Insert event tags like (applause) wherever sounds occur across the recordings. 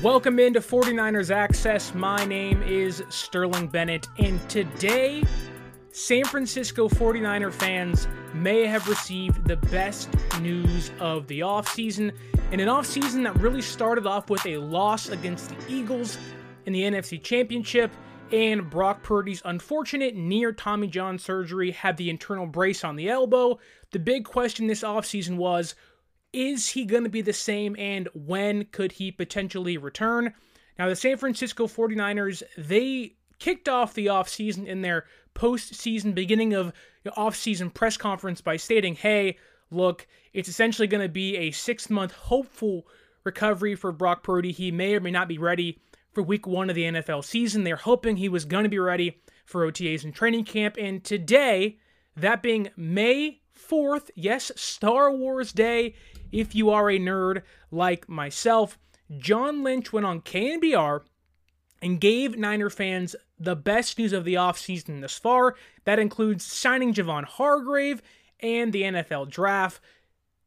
Welcome into 49ers Access. My name is Sterling Bennett, and today, San Francisco 49er fans may have received the best news of the offseason, in an offseason that really started off with a loss against the Eagles in the NFC Championship, and Brock Purdy's unfortunate near Tommy John surgery had the internal brace on the elbow. The big question this offseason was is he going to be the same and when could he potentially return? Now, the San Francisco 49ers, they kicked off the offseason in their postseason beginning of the offseason press conference by stating, hey, look, it's essentially going to be a six month hopeful recovery for Brock Purdy. He may or may not be ready for week one of the NFL season. They're hoping he was going to be ready for OTAs and training camp. And today, that being May 4th, yes, Star Wars Day, if you are a nerd like myself, John Lynch went on KNBR and gave Niner fans the best news of the offseason thus far. That includes signing Javon Hargrave and the NFL draft.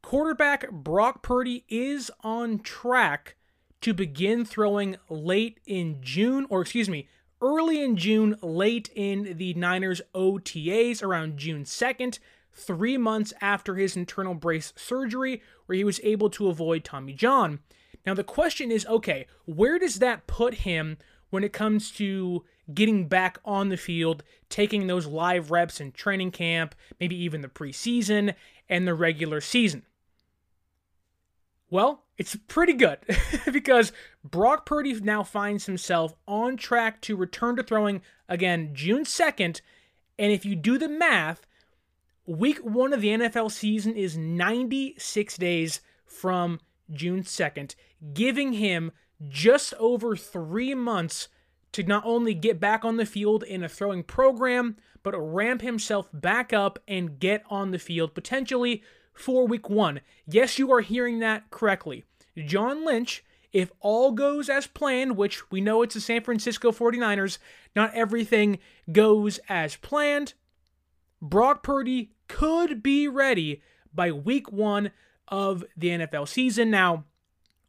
Quarterback Brock Purdy is on track to begin throwing late in June, or excuse me, early in June, late in the Niners OTAs around June 2nd three months after his internal brace surgery, where he was able to avoid Tommy John. Now, the question is okay, where does that put him when it comes to getting back on the field, taking those live reps in training camp, maybe even the preseason and the regular season? Well, it's pretty good (laughs) because Brock Purdy now finds himself on track to return to throwing again June 2nd. And if you do the math, Week one of the NFL season is 96 days from June 2nd, giving him just over three months to not only get back on the field in a throwing program, but ramp himself back up and get on the field potentially for week one. Yes, you are hearing that correctly. John Lynch, if all goes as planned, which we know it's the San Francisco 49ers, not everything goes as planned, Brock Purdy could be ready by week one of the NFL season. Now,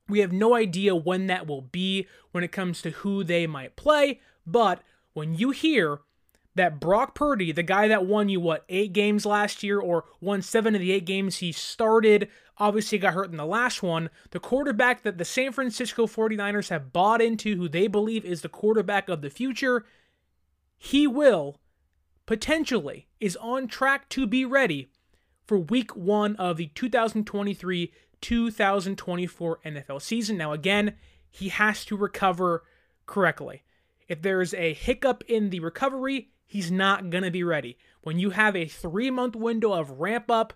we have no idea when that will be when it comes to who they might play, but when you hear that Brock Purdy, the guy that won you, what, eight games last year or won seven of the eight games he started, obviously got hurt in the last one, the quarterback that the San Francisco 49ers have bought into, who they believe is the quarterback of the future, he will potentially is on track to be ready for week one of the 2023 2024 NFL season. Now, again, he has to recover correctly. If there's a hiccup in the recovery, he's not going to be ready. When you have a three month window of ramp up,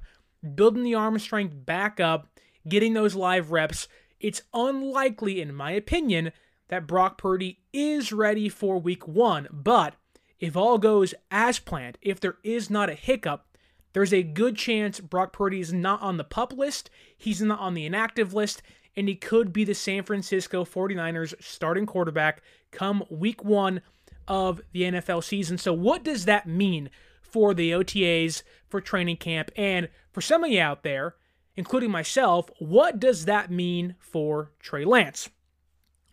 building the arm strength back up, getting those live reps, it's unlikely, in my opinion, that Brock Purdy is ready for week one. But if all goes as planned, if there is not a hiccup, there's a good chance Brock Purdy is not on the pup list, he's not on the inactive list, and he could be the San Francisco 49ers starting quarterback come week one of the NFL season. So, what does that mean for the OTAs, for training camp, and for some of you out there, including myself, what does that mean for Trey Lance?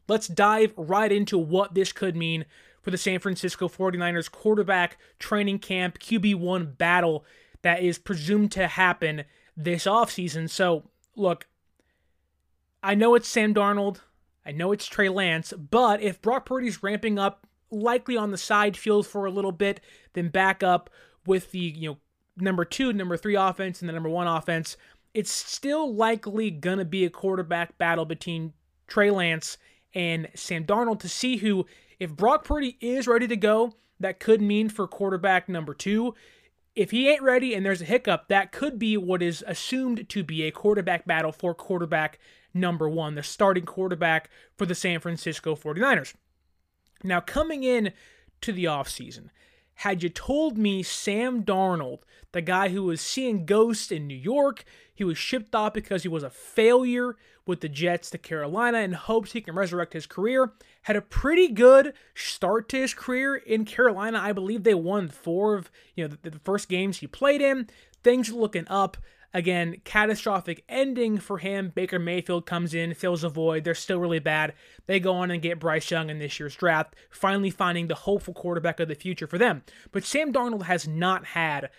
Let's dive right into what this could mean for the San Francisco 49ers quarterback training camp QB1 battle that is presumed to happen this offseason. So, look, I know it's Sam Darnold, I know it's Trey Lance, but if Brock Purdy's ramping up likely on the side field for a little bit, then back up with the, you know, number 2, number 3 offense and the number 1 offense, it's still likely going to be a quarterback battle between Trey Lance and Sam Darnold to see who if Brock Purdy is ready to go, that could mean for quarterback number two. If he ain't ready and there's a hiccup, that could be what is assumed to be a quarterback battle for quarterback number one, the starting quarterback for the San Francisco 49ers. Now, coming in to the offseason, had you told me Sam Darnold, the guy who was seeing ghosts in New York, he was shipped off because he was a failure with the Jets to Carolina in hopes he can resurrect his career, had a pretty good start to his career in Carolina. I believe they won four of you know the, the first games he played in. Things looking up. Again, catastrophic ending for him. Baker Mayfield comes in, fills a void. They're still really bad. They go on and get Bryce Young in this year's draft, finally finding the hopeful quarterback of the future for them. But Sam Darnold has not had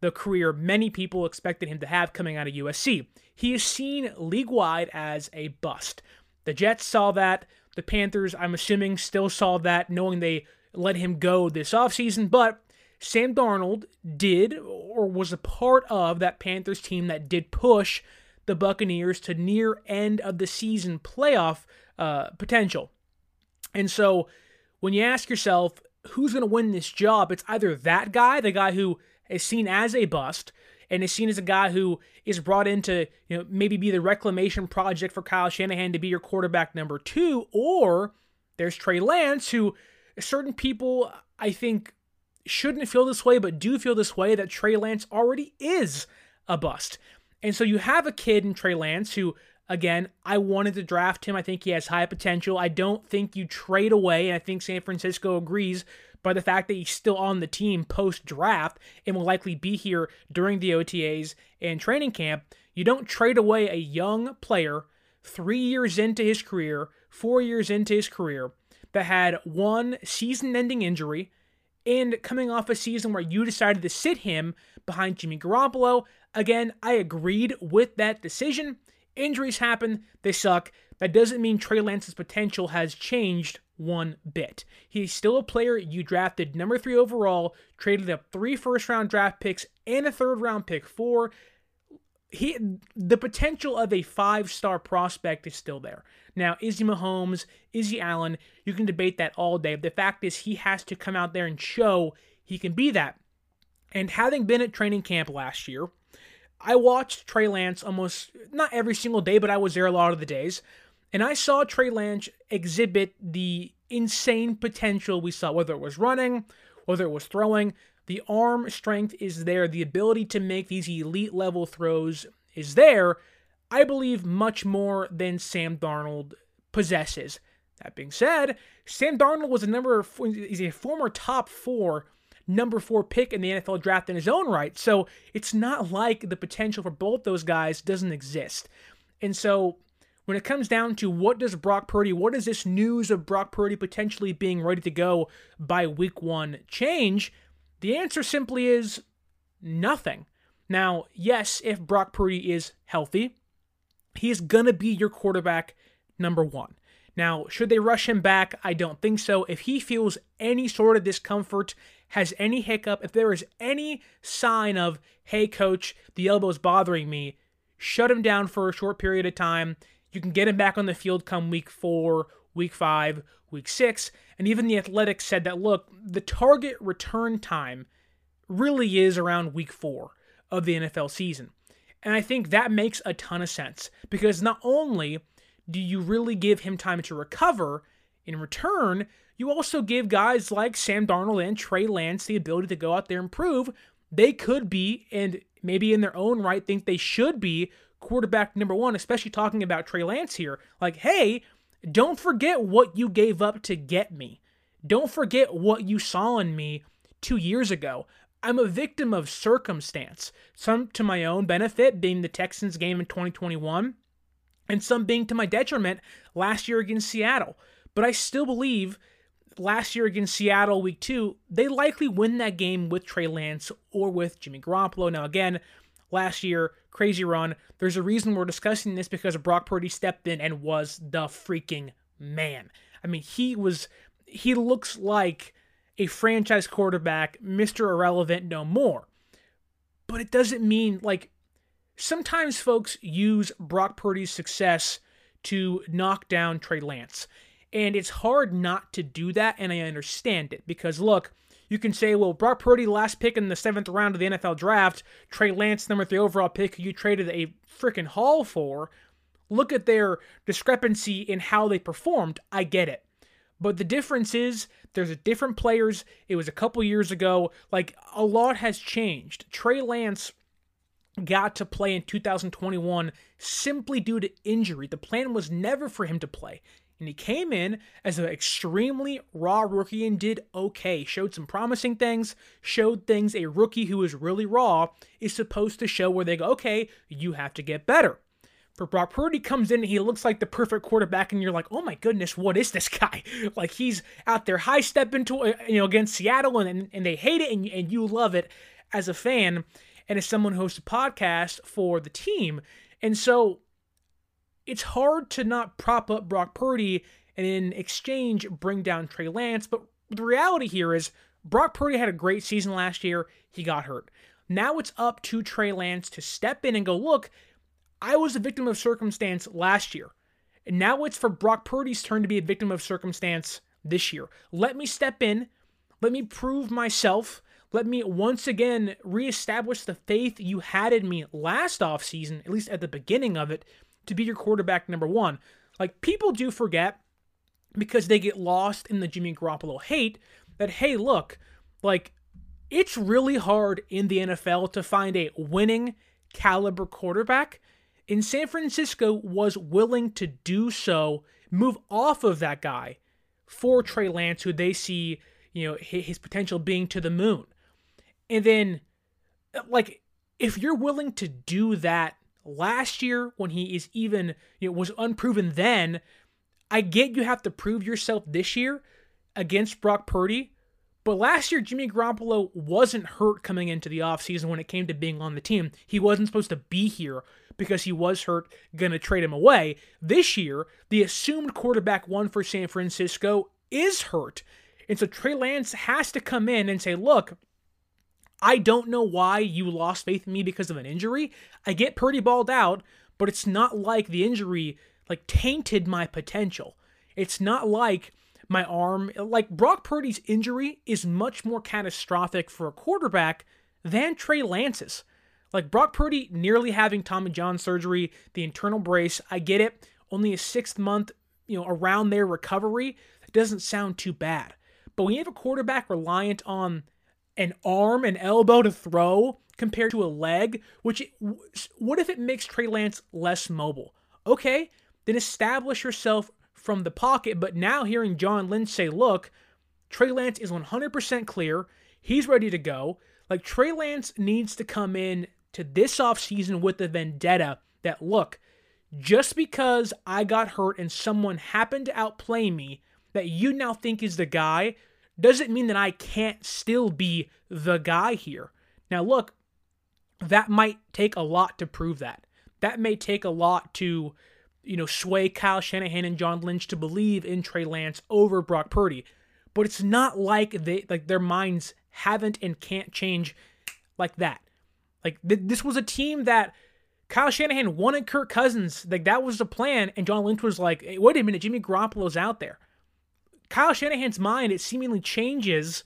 the career many people expected him to have coming out of USC. He is seen league wide as a bust. The Jets saw that. The Panthers, I'm assuming, still saw that, knowing they let him go this offseason. But Sam Darnold did or was a part of that Panthers team that did push the Buccaneers to near end of the season playoff uh, potential. And so when you ask yourself who's going to win this job, it's either that guy, the guy who is seen as a bust, and is seen as a guy who is brought in to you know maybe be the reclamation project for Kyle Shanahan to be your quarterback number two, or there's Trey Lance, who certain people I think shouldn't feel this way, but do feel this way that Trey Lance already is a bust. And so you have a kid in Trey Lance who, again, I wanted to draft him. I think he has high potential. I don't think you trade away, and I think San Francisco agrees by the fact that he's still on the team post draft and will likely be here during the OTAs and training camp. You don't trade away a young player three years into his career, four years into his career, that had one season ending injury and coming off a season where you decided to sit him behind Jimmy Garoppolo. Again, I agreed with that decision. Injuries happen, they suck. That doesn't mean Trey Lance's potential has changed one bit. He's still a player you drafted number three overall, traded up three first round draft picks and a third round pick for. He the potential of a five star prospect is still there. Now, is he Mahomes? Is he Allen? You can debate that all day. The fact is, he has to come out there and show he can be that. And having been at training camp last year, I watched Trey Lance almost not every single day, but I was there a lot of the days. And I saw Trey Lance exhibit the insane potential we saw, whether it was running, whether it was throwing. The arm strength is there. The ability to make these elite level throws is there. I believe much more than Sam Darnold possesses. That being said, Sam Darnold was a number he's a former top four number four pick in the NFL draft in his own right. So it's not like the potential for both those guys doesn't exist. And so when it comes down to what does Brock Purdy, what does this news of Brock Purdy potentially being ready to go by week one change? The answer simply is nothing. Now, yes, if Brock Purdy is healthy, he's going to be your quarterback number one. Now, should they rush him back? I don't think so. If he feels any sort of discomfort, has any hiccup, if there is any sign of, hey, coach, the elbow's bothering me, shut him down for a short period of time. You can get him back on the field come week four, week five, week six. And even the Athletics said that, look, the target return time really is around week four of the NFL season. And I think that makes a ton of sense because not only do you really give him time to recover, in return, you also give guys like Sam Darnold and Trey Lance the ability to go out there and prove they could be, and maybe in their own right think they should be, quarterback number one, especially talking about Trey Lance here. Like, hey, don't forget what you gave up to get me. Don't forget what you saw in me two years ago. I'm a victim of circumstance, some to my own benefit, being the Texans game in 2021, and some being to my detriment last year against Seattle. But I still believe last year against Seattle, week two, they likely win that game with Trey Lance or with Jimmy Garoppolo. Now, again, last year, crazy run. There's a reason we're discussing this because Brock Purdy stepped in and was the freaking man. I mean, he was, he looks like a franchise quarterback, Mr. Irrelevant no more. But it doesn't mean like sometimes folks use Brock Purdy's success to knock down Trey Lance. And it's hard not to do that, and I understand it because look, you can say, well, Brock Purdy, last pick in the seventh round of the NFL draft, Trey Lance, number three overall pick, you traded a freaking haul for. Look at their discrepancy in how they performed. I get it. But the difference is there's a different players. It was a couple years ago. Like a lot has changed. Trey Lance got to play in 2021 simply due to injury. The plan was never for him to play. And he came in as an extremely raw rookie and did okay. Showed some promising things, showed things a rookie who is really raw is supposed to show where they go, okay, you have to get better. For Brock Purdy comes in and he looks like the perfect quarterback, and you're like, oh my goodness, what is this (laughs) guy? Like he's out there high stepping to uh, you know against Seattle, and and they hate it, and and you love it as a fan and as someone who hosts a podcast for the team. And so it's hard to not prop up Brock Purdy and in exchange bring down Trey Lance. But the reality here is Brock Purdy had a great season last year. He got hurt. Now it's up to Trey Lance to step in and go, look, I was a victim of circumstance last year. And now it's for Brock Purdy's turn to be a victim of circumstance this year. Let me step in. Let me prove myself. Let me once again reestablish the faith you had in me last offseason, at least at the beginning of it, to be your quarterback number one. Like, people do forget because they get lost in the Jimmy Garoppolo hate that, hey, look, like, it's really hard in the NFL to find a winning caliber quarterback. And San Francisco was willing to do so, move off of that guy for Trey Lance, who they see, you know, his potential being to the moon. And then, like, if you're willing to do that last year when he is even, you know, was unproven then, I get you have to prove yourself this year against Brock Purdy. But last year, Jimmy Garoppolo wasn't hurt coming into the offseason when it came to being on the team. He wasn't supposed to be here because he was hurt, going to trade him away. This year, the assumed quarterback one for San Francisco is hurt. And so Trey Lance has to come in and say, look, I don't know why you lost faith in me because of an injury. I get Purdy balled out, but it's not like the injury like tainted my potential. It's not like my arm like Brock Purdy's injury is much more catastrophic for a quarterback than Trey Lance's. Like Brock Purdy nearly having Tommy John surgery, the internal brace, I get it. Only a sixth month, you know, around their recovery doesn't sound too bad. But when you have a quarterback reliant on an arm and elbow to throw compared to a leg, which what if it makes Trey Lance less mobile? Okay, then establish yourself from the pocket. But now hearing John Lynch say, look, Trey Lance is 100% clear. He's ready to go. Like Trey Lance needs to come in to this offseason with the vendetta that, look, just because I got hurt and someone happened to outplay me that you now think is the guy doesn't mean that I can't still be the guy here. Now, look, that might take a lot to prove that. That may take a lot to, you know, sway Kyle Shanahan and John Lynch to believe in Trey Lance over Brock Purdy. But it's not like they like their minds haven't and can't change like that. Like th- this was a team that Kyle Shanahan wanted Kirk Cousins. Like that was the plan, and John Lynch was like, hey, "Wait a minute, Jimmy Garoppolo's out there." Kyle Shanahan's mind, it seemingly changes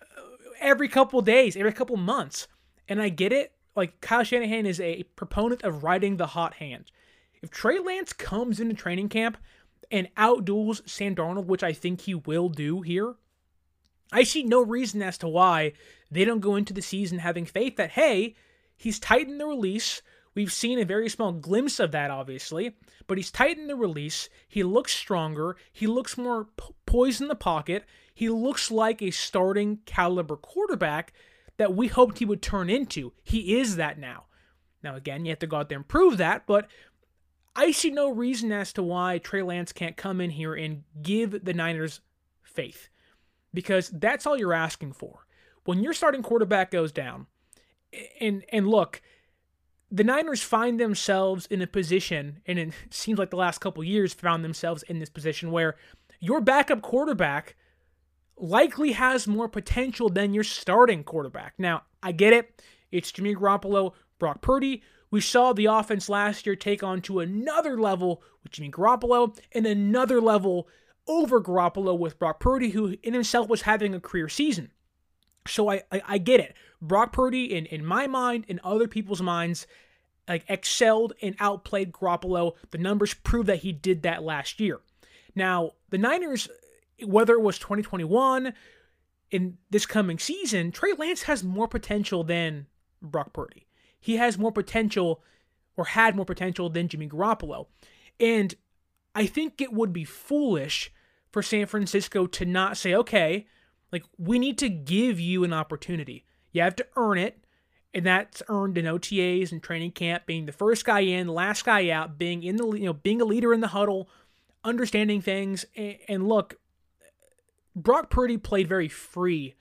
uh, every couple days, every couple months. And I get it. Like, Kyle Shanahan is a proponent of riding the hot hand. If Trey Lance comes into training camp and outduels Sam Darnold, which I think he will do here, I see no reason as to why they don't go into the season having faith that, hey, he's tightened the release. We've seen a very small glimpse of that, obviously, but he's tightened the release. He looks stronger. He looks more poised in the pocket. He looks like a starting caliber quarterback that we hoped he would turn into. He is that now. Now, again, you have to go out there and prove that, but I see no reason as to why Trey Lance can't come in here and give the Niners faith because that's all you're asking for. When your starting quarterback goes down, and and look, the Niners find themselves in a position, and it (laughs) seems like the last couple years found themselves in this position where your backup quarterback likely has more potential than your starting quarterback. Now, I get it. It's Jimmy Garoppolo, Brock Purdy. We saw the offense last year take on to another level with Jimmy Garoppolo and another level over Garoppolo with Brock Purdy, who in himself was having a career season. So I, I, I get it. Brock Purdy, in, in my mind, in other people's minds, like excelled and outplayed Garoppolo. The numbers prove that he did that last year. Now, the Niners, whether it was 2021 in this coming season, Trey Lance has more potential than Brock Purdy. he has more potential or had more potential than Jimmy Garoppolo. And I think it would be foolish for San Francisco to not say, okay, like we need to give you an opportunity. You have to earn it. And that's earned in OTAs and training camp, being the first guy in, last guy out, being in the you know, being a leader in the huddle, understanding things. And, and look, Brock Purdy played very free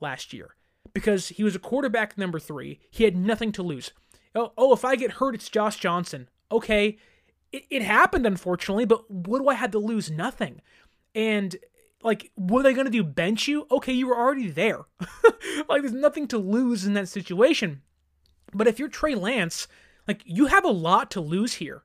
last year because he was a quarterback number three. He had nothing to lose. Oh, oh, if I get hurt, it's Josh Johnson. Okay, it, it happened unfortunately, but what do I have to lose? Nothing. And like, were they going to do bench you? Okay, you were already there. (laughs) like, there's nothing to lose in that situation. But if you're Trey Lance, like, you have a lot to lose here.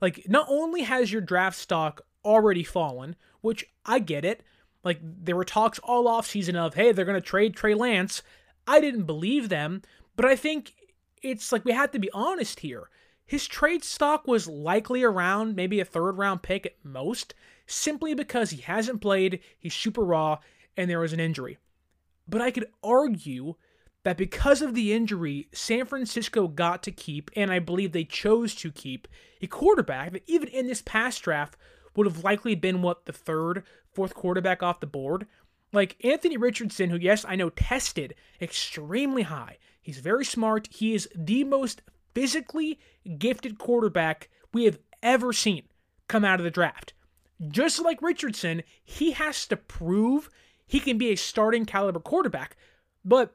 Like, not only has your draft stock already fallen, which I get it. Like, there were talks all off season of, hey, they're going to trade Trey Lance. I didn't believe them, but I think it's like we have to be honest here. His trade stock was likely around maybe a third round pick at most, simply because he hasn't played, he's super raw, and there was an injury. But I could argue that because of the injury, San Francisco got to keep, and I believe they chose to keep, a quarterback that even in this past draft would have likely been what the third, fourth quarterback off the board. Like Anthony Richardson, who, yes, I know tested extremely high. He's very smart. He is the most physically gifted quarterback we have ever seen come out of the draft. Just like Richardson, he has to prove he can be a starting caliber quarterback. But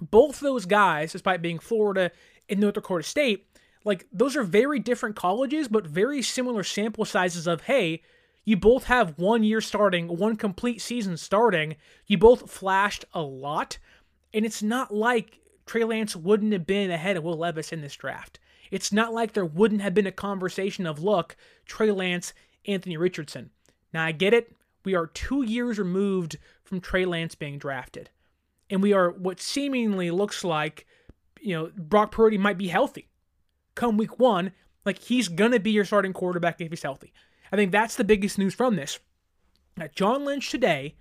both those guys, despite being Florida and North Dakota State, like those are very different colleges, but very similar sample sizes of, hey, you both have one year starting, one complete season starting. You both flashed a lot. And it's not like Trey Lance wouldn't have been ahead of Will Levis in this draft. It's not like there wouldn't have been a conversation of, look, Trey Lance, Anthony Richardson. Now, I get it. We are two years removed from Trey Lance being drafted. And we are what seemingly looks like, you know, Brock Purdy might be healthy. Come week one, like he's going to be your starting quarterback if he's healthy. I think that's the biggest news from this. That John Lynch today,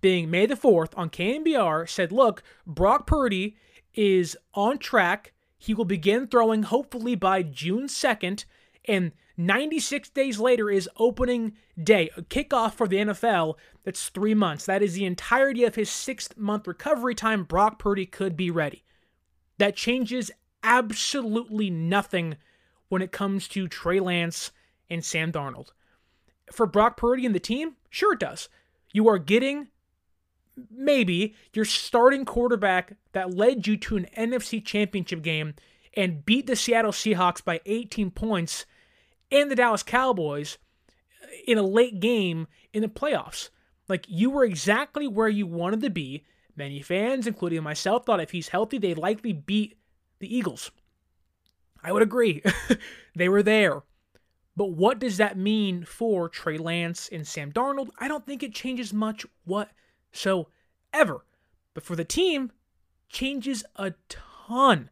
being May the 4th on KNBR, said, look, Brock Purdy is on track. He will begin throwing hopefully by June 2nd, and 96 days later is opening day, a kickoff for the NFL. That's three months. That is the entirety of his sixth month recovery time. Brock Purdy could be ready. That changes absolutely nothing when it comes to Trey Lance and Sam Darnold. For Brock Purdy and the team, sure it does. You are getting maybe your starting quarterback that led you to an NFC championship game and beat the Seattle Seahawks by 18 points and the Dallas Cowboys uh, in a late game in the playoffs. Like you were exactly where you wanted to be. Many fans, including myself, thought if he's healthy, they'd likely beat the Eagles. I would agree. (laughs) they were there. But what does that mean for Trey Lance and Sam Darnold? I don't think it changes much what so ever. But for the team, changes a ton.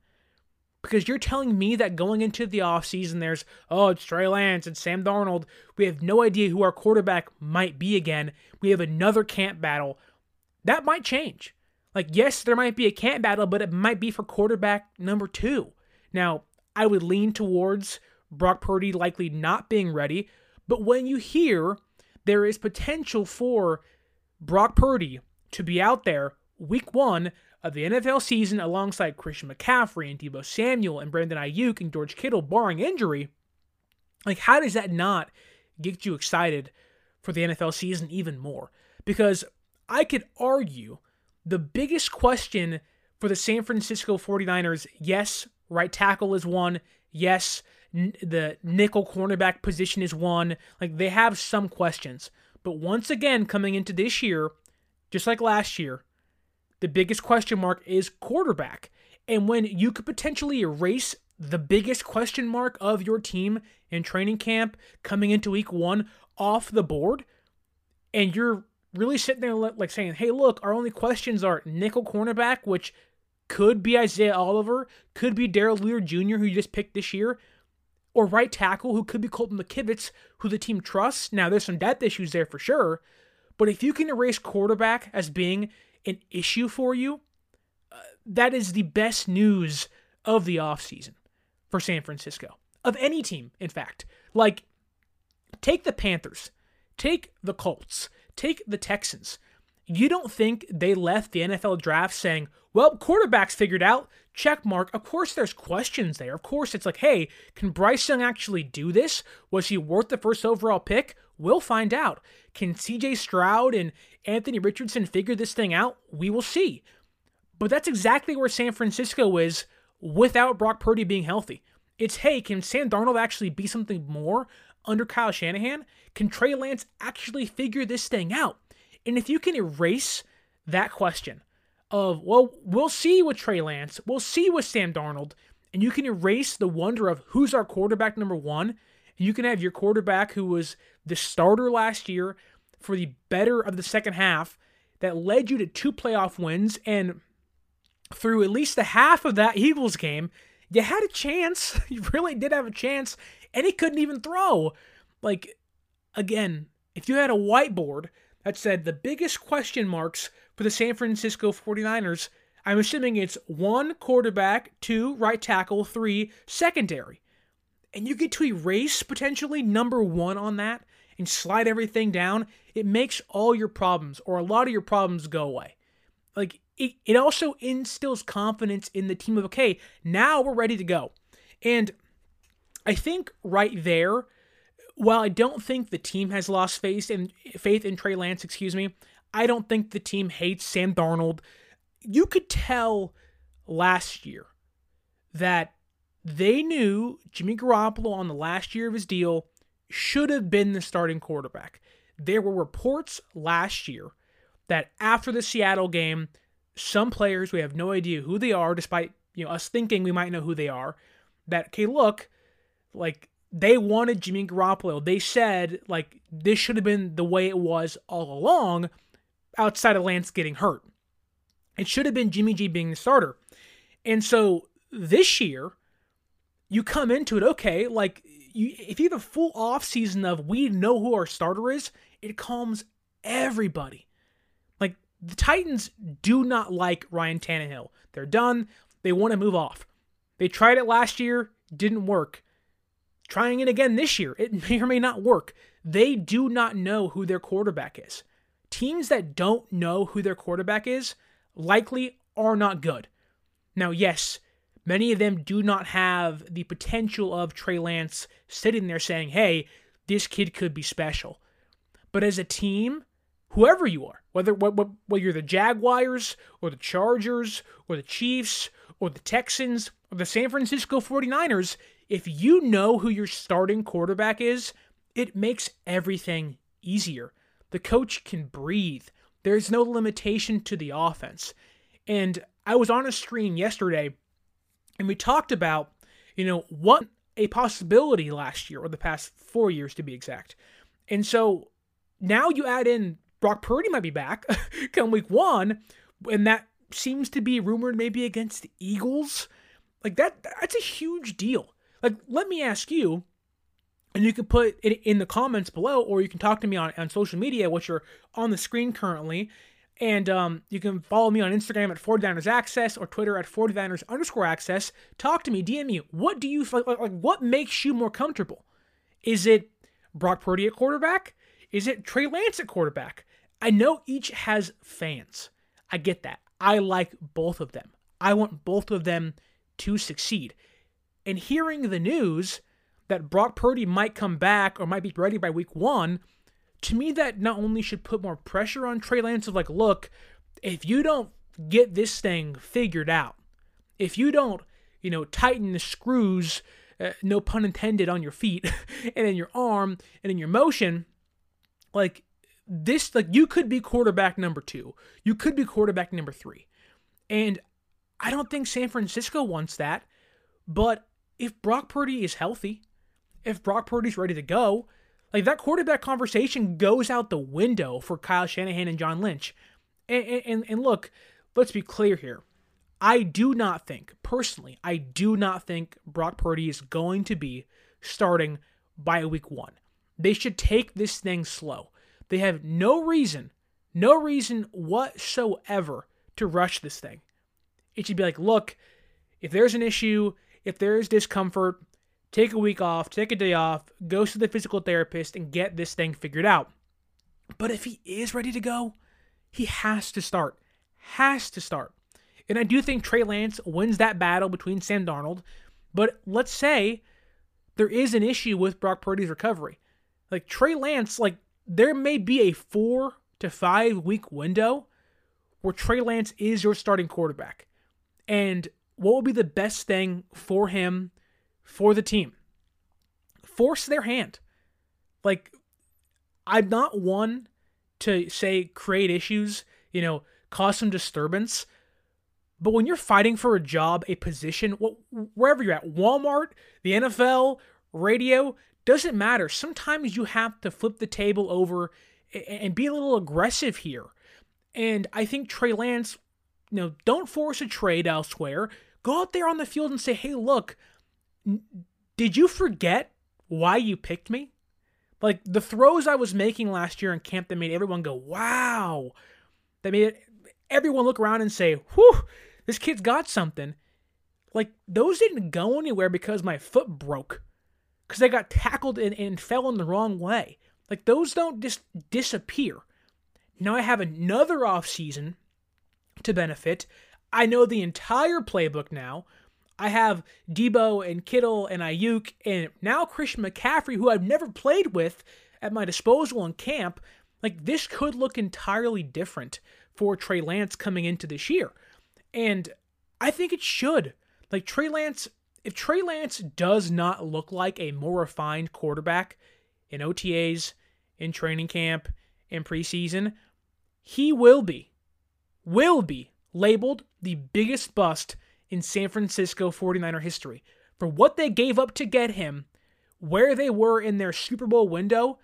Because you're telling me that going into the offseason, there's, oh, it's Trey Lance and Sam Darnold. We have no idea who our quarterback might be again. We have another camp battle. That might change. Like, yes, there might be a camp battle, but it might be for quarterback number two. Now, I would lean towards Brock Purdy likely not being ready. But when you hear there is potential for Brock Purdy to be out there week one of the NFL season alongside Christian McCaffrey and Deebo Samuel and Brandon Aiyuk and George Kittle, barring injury, like how does that not get you excited for the NFL season even more? Because I could argue the biggest question for the San Francisco 49ers, yes, right tackle is one. Yes, n- the nickel cornerback position is one. Like they have some questions. But once again, coming into this year, just like last year, the biggest question mark is quarterback. And when you could potentially erase the biggest question mark of your team in training camp coming into week one off the board, and you're really sitting there like saying, hey, look, our only questions are nickel cornerback, which could be Isaiah Oliver, could be Darrell Luter Jr., who you just picked this year, or right tackle, who could be Colton McKivitz, who the team trusts. Now, there's some depth issues there for sure, but if you can erase quarterback as being an issue for you, uh, that is the best news of the offseason for San Francisco. Of any team, in fact. Like, take the Panthers, take the Colts, take the Texans. You don't think they left the NFL draft saying, well, quarterbacks figured out, check mark. Of course, there's questions there. Of course, it's like, hey, can Bryce Young actually do this? Was he worth the first overall pick? We'll find out. Can CJ Stroud and Anthony Richardson figure this thing out? We will see. But that's exactly where San Francisco is without Brock Purdy being healthy. It's hey, can Sam Darnold actually be something more under Kyle Shanahan? Can Trey Lance actually figure this thing out? And if you can erase that question of, well, we'll see with Trey Lance, we'll see with Sam Darnold, and you can erase the wonder of who's our quarterback number one, and you can have your quarterback who was the starter last year for the better of the second half that led you to two playoff wins and through at least the half of that Eagles game, you had a chance. (laughs) You really did have a chance, and he couldn't even throw. Like, again, if you had a whiteboard that said the biggest question marks for the San Francisco 49ers, I'm assuming it's one quarterback, two right tackle, three secondary. And you get to erase potentially number one on that and slide everything down, it makes all your problems or a lot of your problems go away. Like it, it also instills confidence in the team of okay, now we're ready to go. And I think right there, while I don't think the team has lost faith in faith in Trey Lance, excuse me, I don't think the team hates Sam Darnold. You could tell last year that they knew Jimmy Garoppolo on the last year of his deal should have been the starting quarterback. There were reports last year that after the Seattle game, some players we have no idea who they are, despite you know us thinking we might know who they are. That okay, look, like they wanted Jimmy Garoppolo. They said like this should have been the way it was all along, outside of Lance getting hurt. It should have been Jimmy G being the starter. And so this year, you come into it okay, like you, if you have a full off season of we know who our starter is, it calms everybody. Like the Titans do not like Ryan Tannehill. They're done. They want to move off. They tried it last year, didn't work. Trying it again this year, it (laughs) may or may not work. They do not know who their quarterback is. Teams that don't know who their quarterback is likely are not good. Now, yes, Many of them do not have the potential of Trey Lance sitting there saying, hey, this kid could be special. But as a team, whoever you are, whether whether you're the Jaguars or the Chargers or the Chiefs or the Texans or the San Francisco 49ers, if you know who your starting quarterback is, it makes everything easier. The coach can breathe. There's no limitation to the offense. And I was on a screen yesterday and we talked about, you know, what a possibility last year, or the past four years to be exact. And so now you add in Brock Purdy might be back (laughs) come week one, and that seems to be rumored maybe against the Eagles. Like that, that's a huge deal. Like, let me ask you, and you can put it in the comments below, or you can talk to me on, on social media, which are on the screen currently, and um, you can follow me on Instagram at 49ers Access or Twitter at 49ers underscore Access. Talk to me, DM me. What do you like, like? What makes you more comfortable? Is it Brock Purdy at quarterback? Is it Trey Lance at quarterback? I know each has fans. I get that. I like both of them. I want both of them to succeed. And hearing the news that Brock Purdy might come back or might be ready by week one to me, that not only should put more pressure on Trey Lance of like, look, if you don't get this thing figured out, if you don't, you know, tighten the screws, uh, no pun intended, on your feet (laughs) and in your arm and in your motion, like this, like you could be quarterback number two, you could be quarterback number three, and I don't think San Francisco wants that. But if Brock Purdy is healthy, if Brock Purdy's ready to go, like that quarterback conversation goes out the window for Kyle Shanahan and John Lynch. And, and, and look, let's be clear here. I do not think, personally, I do not think Brock Purdy is going to be starting by week one. They should take this thing slow. They have no reason, no reason whatsoever to rush this thing. It should be like, look, if there's an issue, if there's discomfort, take a week off, take a day off, go to the physical therapist, and get this thing figured out. But if he is ready to go, he has to start. Has to start. And I do think Trey Lance wins that battle between Sam Darnold. But let's say there is an issue with Brock Purdy's recovery. Like Trey Lance, like there may be a four to five week window where Trey Lance is your starting quarterback. And what would be the best thing for him for the team. Force their hand. Like, I'm not one to say create issues, you know, cause some disturbance. But when you're fighting for a job, a position, wherever you're at, Walmart, the NFL, radio, doesn't matter. Sometimes you have to flip the table over and be a little aggressive here. And I think Trey Lance, you know, don't force a trade elsewhere. Go out there on the field and say, hey, look, did you forget why you picked me? Like the throws I was making last year in camp that made everyone go, wow. That made everyone look around and say, whew, this kid's got something. Like those didn't go anywhere because my foot broke. Because I got tackled and, and fell in the wrong way. Like those don't just disappear. Now I have another off season to benefit. I know the entire playbook now. I have Deebo and Kittle and Aiyuk and now Christian McCaffrey, who I've never played with, at my disposal in camp. Like this could look entirely different for Trey Lance coming into this year. And I think it should. Like Trey Lance, if Trey Lance does not look like a more refined quarterback in OTAs, in training camp, in preseason, he will be, will be labeled the biggest bust in San Francisco 49er history. For what they gave up to get him, where they were in their Super Bowl window,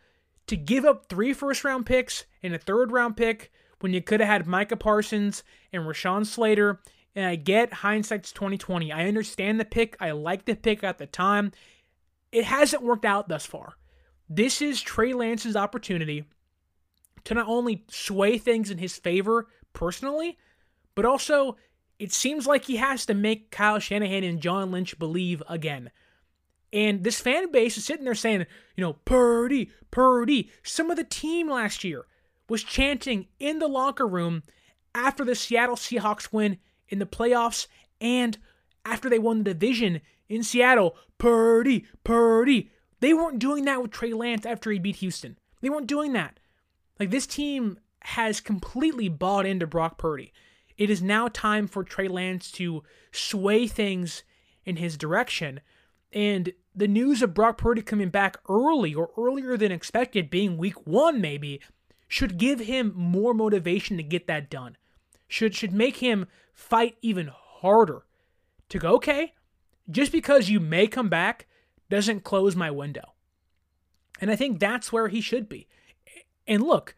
to give up three first round picks and a third round pick when you could have had Micah Parsons and Rashawn Slater. And I get hindsight's 2020. I understand the pick. I like the pick at the time. It hasn't worked out thus far. This is Trey Lance's opportunity to not only sway things in his favor personally, but also it seems like he has to make Kyle Shanahan and John Lynch believe again. And this fan base is sitting there saying, you know, Purdy, Purdy. Some of the team last year was chanting in the locker room after the Seattle Seahawks win in the playoffs and after they won the division in Seattle, Purdy, Purdy. They weren't doing that with Trey Lance after he beat Houston. They weren't doing that. Like this team has completely bought into Brock Purdy. It is now time for Trey Lance to sway things in his direction. And the news of Brock Purdy coming back early or earlier than expected, being week one maybe, should give him more motivation to get that done. Should should make him fight even harder to go, okay, just because you may come back doesn't close my window. And I think that's where he should be. And look,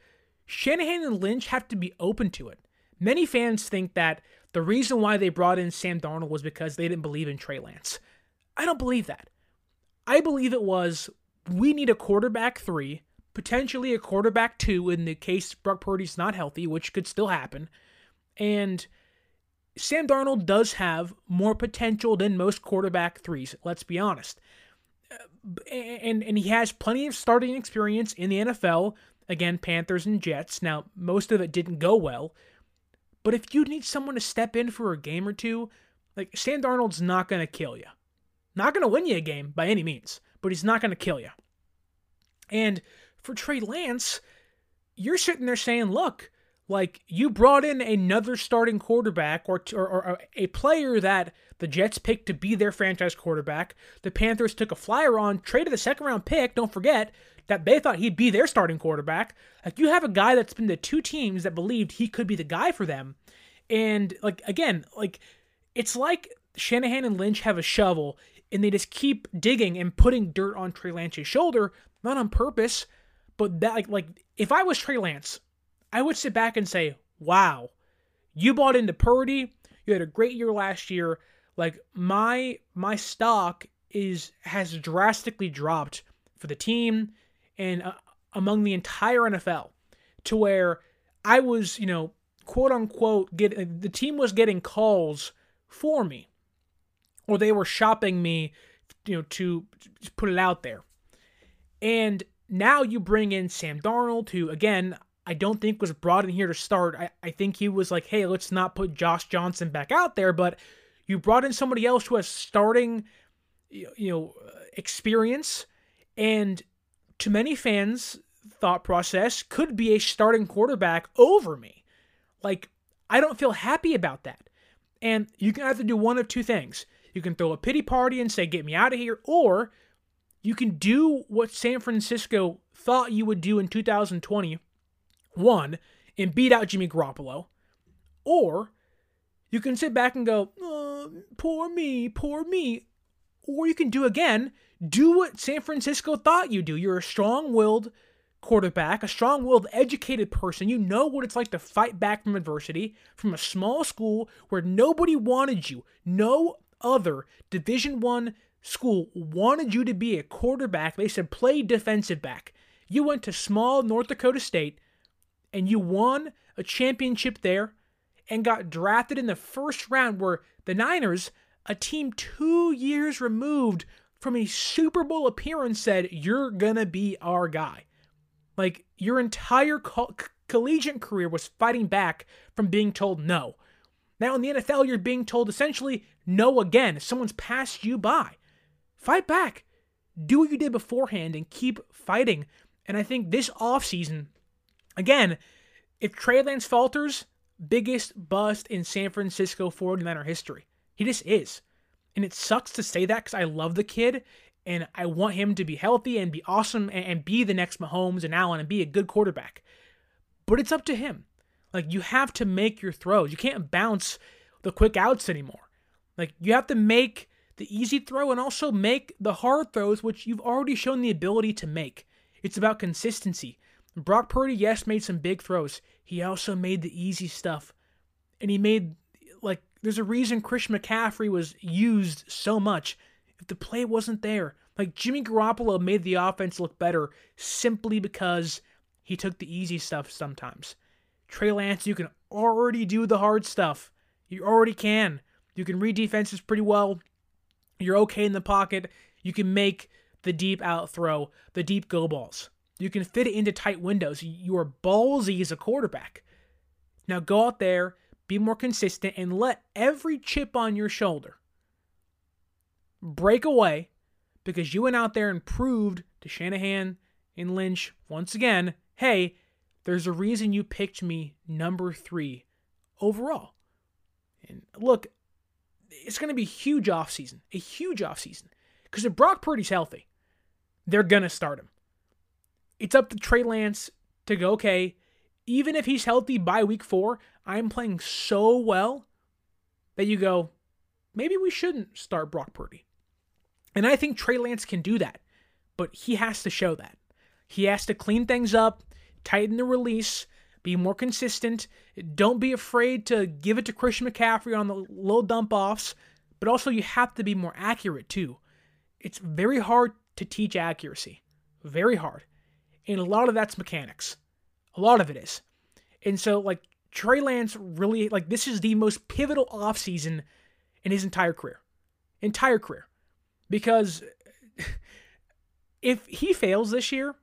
Shanahan and Lynch have to be open to it. Many fans think that the reason why they brought in Sam Darnold was because they didn't believe in Trey Lance. I don't believe that. I believe it was we need a quarterback three, potentially a quarterback two in the case Brock Purdy's not healthy, which could still happen. And Sam Darnold does have more potential than most quarterback threes, let's be honest. Uh, and and he has plenty of starting experience in the NFL, again Panthers and Jets. Now, most of it didn't go well, but if you need someone to step in for a game or two, like Sam Darnold's not going to kill you. Not going to win you a game by any means, but he's not going to kill you. And for Trey Lance, you're sitting there saying, look, like you brought in another starting quarterback or, or, or, a player that the Jets picked to be their franchise quarterback. The Panthers took a flyer on, traded the second round pick, don't forget, that they thought he'd be their starting quarterback. Like you have a guy that's been the two teams that believed he could be the guy for them. And like again, like it's like Shanahan and Lynch have a shovel and they just keep digging and putting dirt on Trey Lance's shoulder, not on purpose, but that like like if I was Trey Lance, I would sit back and say, "Wow, you bought into Purdy. You had a great year last year. Like my my stock is has drastically dropped for the team and uh, among the entire NFL to where I was, you know, quote unquote, get the team was getting calls for me. or they were shopping me, you know, to put it out there. And now you bring in Sam Darnold, who again I don't think was brought in here to start. I, I think he was like, hey, let's not put Josh Johnson back out there, but you brought in somebody else who has starting, you know, experience, and to many fans, thought process could be a starting quarterback over me. Like, I don't feel happy about that. And you can either do one of two things. You can throw a pity party and say, get me out of here, or you can do what San Francisco thought you would do in 2020 one, and beat out Jimmy Garoppolo, or you can sit back and go, oh, poor me, poor me. Or you can do again, do what San Francisco thought you do. You're a strong willed quarterback, a strong willed, educated person. You know what it's like to fight back from adversity from a small school where nobody wanted you. No other Division One school wanted you to be a quarterback. They said play defensive back. You went to small North Dakota State and you won a championship there and got drafted in the first round where the Niners, a team two years removed from a Super Bowl appearance, said, You're going to be our guy. Like your entire co- collegiate career was fighting back from being told no. Now in the NFL, you're being told essentially no again. Someone's passed you by. Fight back. Do what you did beforehand and keep fighting. And I think this offseason, Again, if Trey Lance falters, biggest bust in San Francisco 49er history. He just is. And it sucks to say that because I love the kid and I want him to be healthy and be awesome and, and be the next Mahomes and Allen and be a good quarterback. But it's up to him. Like, you have to make your throws. You can't bounce the quick outs anymore. Like, you have to make the easy throw and also make the hard throws, which you've already shown the ability to make. It's about consistency. Brock Purdy, yes, made some big throws. He also made the easy stuff. And he made, like, there's a reason Chris McCaffrey was used so much. If the play wasn't there, like, Jimmy Garoppolo made the offense look better simply because he took the easy stuff sometimes. Trey Lance, you can already do the hard stuff. You already can. You can read defenses pretty well. You're okay in the pocket. You can make the deep out throw, the deep go balls. You can fit it into tight windows. You are ballsy as a quarterback. Now go out there, be more consistent, and let every chip on your shoulder break away because you went out there and proved to Shanahan and Lynch once again hey, there's a reason you picked me number three overall. And look, it's going to be huge offseason, a huge offseason. Because if Brock Purdy's healthy, they're going to start him it's up to Trey Lance to go, okay, even if he's healthy by week four, I'm playing so well that you go, maybe we shouldn't start Brock Purdy. And I think Trey Lance can do that, but he has to show that. He has to clean things up, tighten the release, be more consistent. Don't be afraid to give it to Christian McCaffrey on the low dump offs, but also you have to be more accurate too. It's very hard to teach accuracy. Very hard. And a lot of that's mechanics. A lot of it is. And so, like, Trey Lance really, like, this is the most pivotal offseason in his entire career. Entire career. Because (laughs) if he fails this year,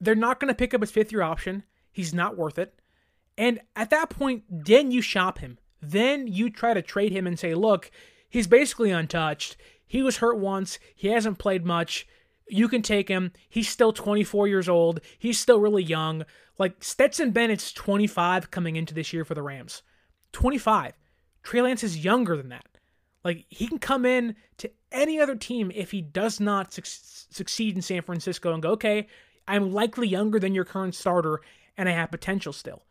they're not going to pick up his fifth year option. He's not worth it. And at that point, then you shop him. Then you try to trade him and say, look, he's basically untouched. He was hurt once. He hasn't played much you can take him. He's still 24 years old. He's still really young. Like Stetson Bennett's 25 coming into this year for the Rams. 25. Trey Lance is younger than that. Like he can come in to any other team if he does not su- succeed in San Francisco and go, okay, I'm likely younger than your current starter and I have potential still.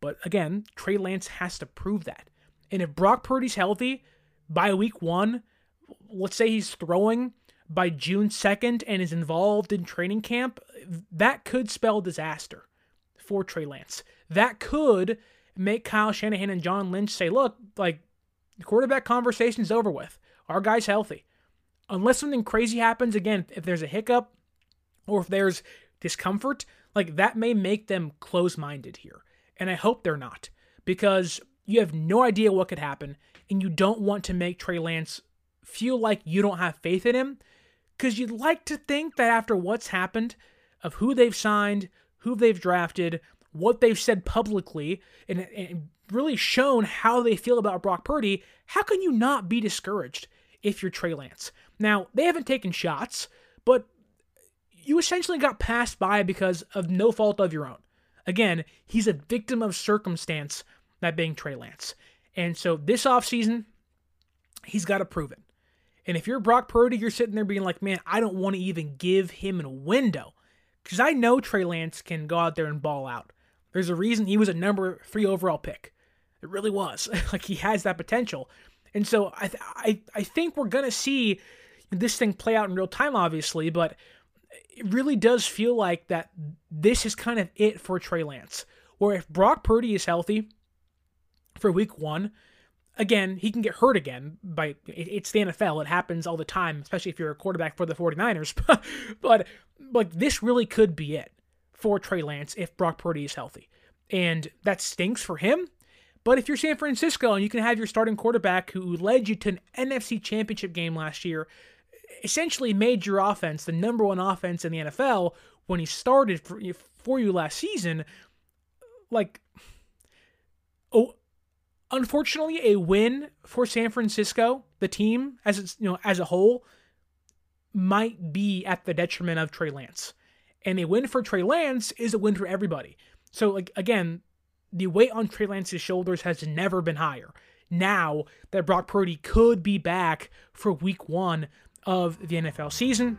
But again, Trey Lance has to prove that. And if Brock Purdy's healthy by week one, let's say he's throwing by June 2nd and is involved in training camp, that could spell disaster for Trey Lance. That could make Kyle Shanahan and John Lynch say, look, like, the quarterback conversation's over with. Our guy's healthy. Unless something crazy happens, again, if there's a hiccup or if there's discomfort, like that may make them close minded here. And I hope they're not because You have no idea what could happen, and you don't want to make Trey Lance feel like you don't have faith in him because you'd like to think that after what's happened, of who they've signed, who they've drafted, what they've said publicly, and, and really shown how they feel about Brock Purdy, how can you not be discouraged if you're Trey Lance? Now, they haven't taken shots, but you essentially got passed by because of no fault of your own. Again, he's a victim of circumstance, that being Trey Lance. And so this offseason, he's got to prove it. And if you're Brock Purdy, you're sitting there being like, man, I don't want to even give him a window. Because I know Trey Lance can go out there and ball out. There's a reason he was a number three overall pick. It really was. (laughs) like he has that potential. And so I, th- I, I think we're going to see this thing play out in real time, obviously, but it really does feel like that this is kind of it for Trey Lance. Where if Brock Purdy is healthy for week one, again, he can get hurt again. By it's the NFL; it happens all the time, especially if you're a quarterback for the 49ers. (laughs) but like this really could be it for Trey Lance if Brock Purdy is healthy, and that stinks for him. But if you're San Francisco and you can have your starting quarterback who led you to an NFC Championship game last year, essentially made your offense the number one offense in the NFL when he started for, for you last season, like, Unfortunately, a win for San Francisco, the team as it's you know as a whole, might be at the detriment of Trey Lance. And a win for Trey Lance is a win for everybody. So like again, the weight on Trey Lance's shoulders has never been higher. Now that Brock Purdy could be back for week one of the NFL season.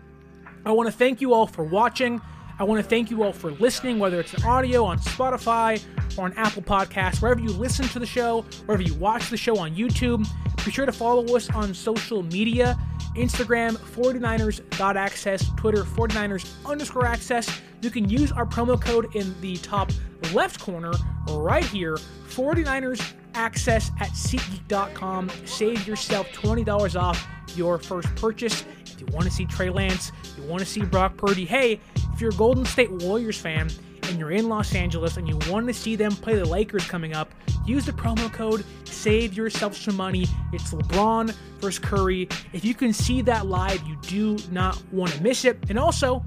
I want to thank you all for watching. I want to thank you all for listening, whether it's an audio on Spotify or on Apple Podcasts, wherever you listen to the show, wherever you watch the show on YouTube. Be sure to follow us on social media Instagram, 49ers.access, Twitter, 49ers underscore access. You can use our promo code in the top left corner right here, 49ers access at SeatGeek.com. Save yourself $20 off your first purchase. If you want to see Trey Lance, you want to see Brock Purdy, hey, you're a Golden State Warriors fan and you're in Los Angeles and you want to see them play the Lakers coming up, use the promo code, save yourself some money. It's LeBron versus Curry. If you can see that live, you do not want to miss it. And also,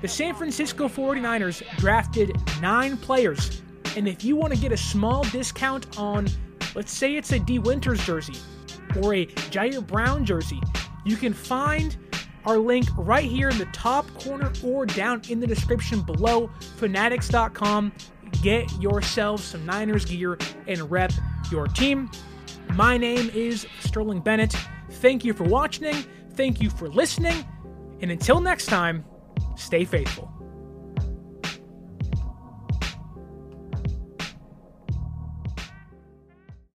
the San Francisco 49ers drafted nine players. And if you want to get a small discount on, let's say it's a Dee Winters jersey or a Ji'Ayir Brown jersey, you can find our link right here in the top corner or down in the description below. Fanatics.com. Get yourselves some Niners gear and rep your team. My name is Sterling Bennett. Thank you for watching. Thank you for listening. And until next time, stay faithful.